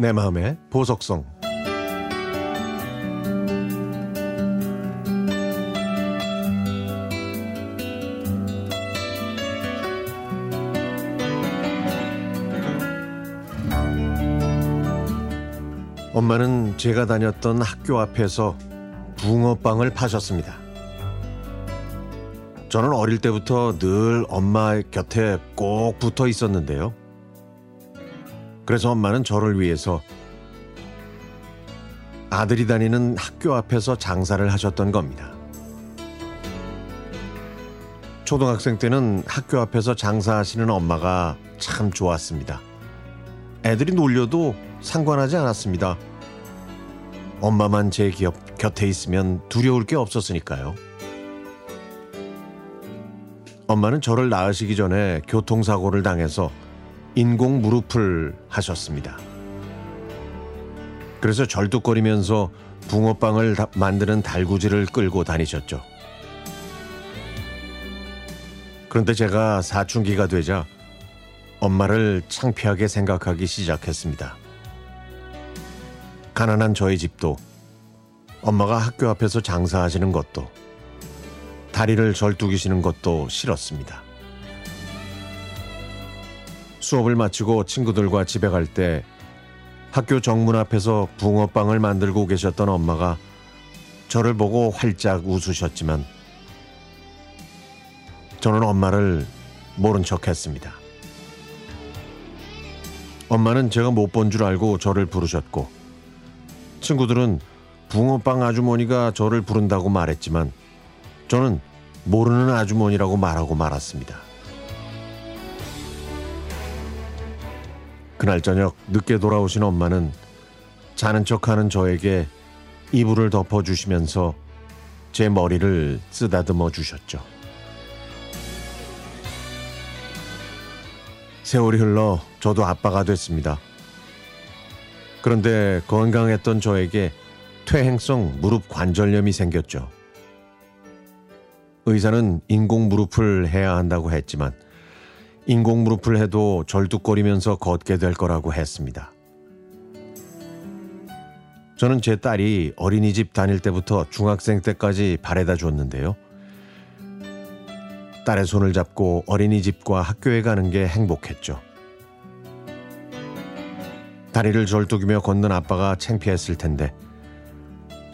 내 마음의 보석성 엄마는 제가 다녔던 학교 앞에서 붕어빵을 파셨습니다. 저는 어릴 때부터 늘 엄마 곁에 꼭 붙어 있었는데요. 그래서 엄마는 저를 위해서 아들이 다니는 학교 앞에서 장사를 하셨던 겁니다. 초등학생 때는 학교 앞에서 장사하시는 엄마가 참 좋았습니다. 애들이 놀려도 상관하지 않았습니다. 엄마만 제 기업 곁에 있으면 두려울 게 없었으니까요. 엄마는 저를 낳으시기 전에 교통사고를 당해서 인공 무릎을 하셨습니다. 그래서 절뚝거리면서 붕어빵을 만드는 달구지를 끌고 다니셨죠. 그런데 제가 사춘기가 되자 엄마를 창피하게 생각하기 시작했습니다. 가난한 저희 집도 엄마가 학교 앞에서 장사하시는 것도 다리를 절뚝이시는 것도 싫었습니다. 수업을 마치고 친구들과 집에 갈 때 학교 정문 앞에서 붕어빵을 만들고 계셨던 엄마가 저를 보고 활짝 웃으셨지만 저는 엄마를 모른 척 했습니다. 엄마는 제가 못 본 줄 알고 저를 부르셨고 친구들은 붕어빵 아주머니가 저를 부른다고 말했지만 저는 모르는 아주머니라고 말하고 말았습니다. 그날 저녁 늦게 돌아오신 엄마는 자는 척하는 저에게 이불을 덮어주시면서 제 머리를 쓰다듬어 주셨죠. 세월이 흘러 저도 아빠가 됐습니다. 그런데 건강했던 저에게 퇴행성 무릎 관절염이 생겼죠. 의사는 인공 무릎을 해야 한다고 했지만 인공 무릎을 해도 절뚝거리면서 걷게 될 거라고 했습니다. 저는 제 딸이 어린이집 다닐 때부터 중학생 때까지 바래다 줬는데요. 딸의 손을 잡고 어린이집과 학교에 가는 게 행복했죠. 다리를 절뚝이며 걷는 아빠가 창피했을 텐데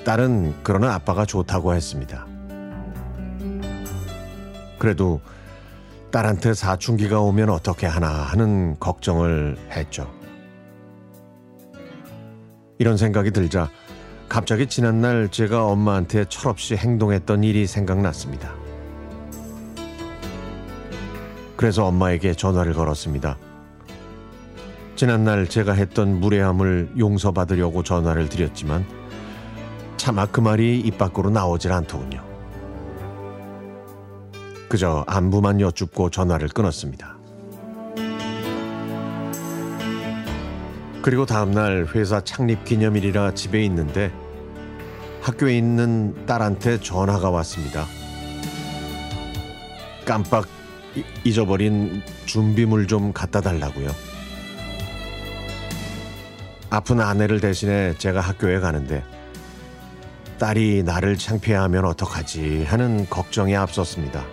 딸은 그러나 아빠가 좋다고 했습니다. 그래도 딸한테 사춘기가 오면 어떻게 하나 하는 걱정을 했죠. 이런 생각이 들자 갑자기 지난날 제가 엄마한테 철없이 행동했던 일이 생각났습니다. 그래서 엄마에게 전화를 걸었습니다. 지난날 제가 했던 무례함을 용서받으려고 전화를 드렸지만 차마 그 말이 입 밖으로 나오질 않더군요. 그저 안부만 여쭙고 전화를 끊었습니다. 그리고 다음날 회사 창립 기념일이라 집에 있는데 학교에 있는 딸한테 전화가 왔습니다. 깜빡 잊어버린 준비물 좀 갖다 달라고요. 아픈 아내를 대신해 제가 학교에 가는데 딸이 나를 창피해하면 어떡하지 하는 걱정이 앞섰습니다.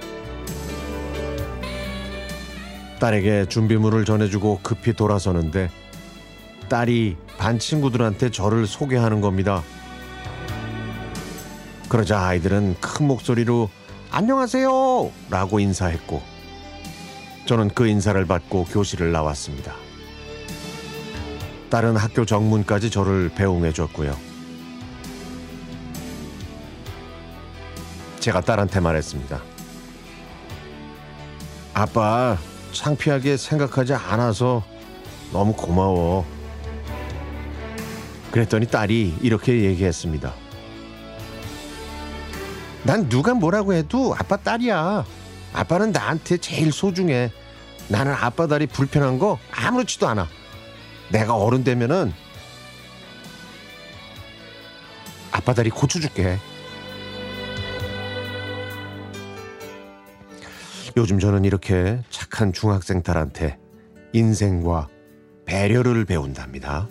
딸에게 준비물을 전해주고 급히 돌아서는데 딸이 반 친구들한테 저를 소개하는 겁니다. 그러자 아이들은 큰 목소리로 안녕하세요! 라고 인사했고 저는 그 인사를 받고 교실을 나왔습니다. 딸은 학교 정문까지 저를 배웅해 줬고요. 제가 딸한테 말했습니다. 아빠, 창피하게 생각하지 않아서 너무 고마워. 그랬더니 딸이 이렇게 얘기했습니다. 난 누가 뭐라고 해도 아빠 딸이야. 아빠는 나한테 제일 소중해. 나는 아빠 다리 불편한 거 아무렇지도 않아. 내가 어른 되면은 아빠 다리 고쳐줄게. 요즘 저는 이렇게 착한 중학생 딸한테 인생과 배려를 배운답니다.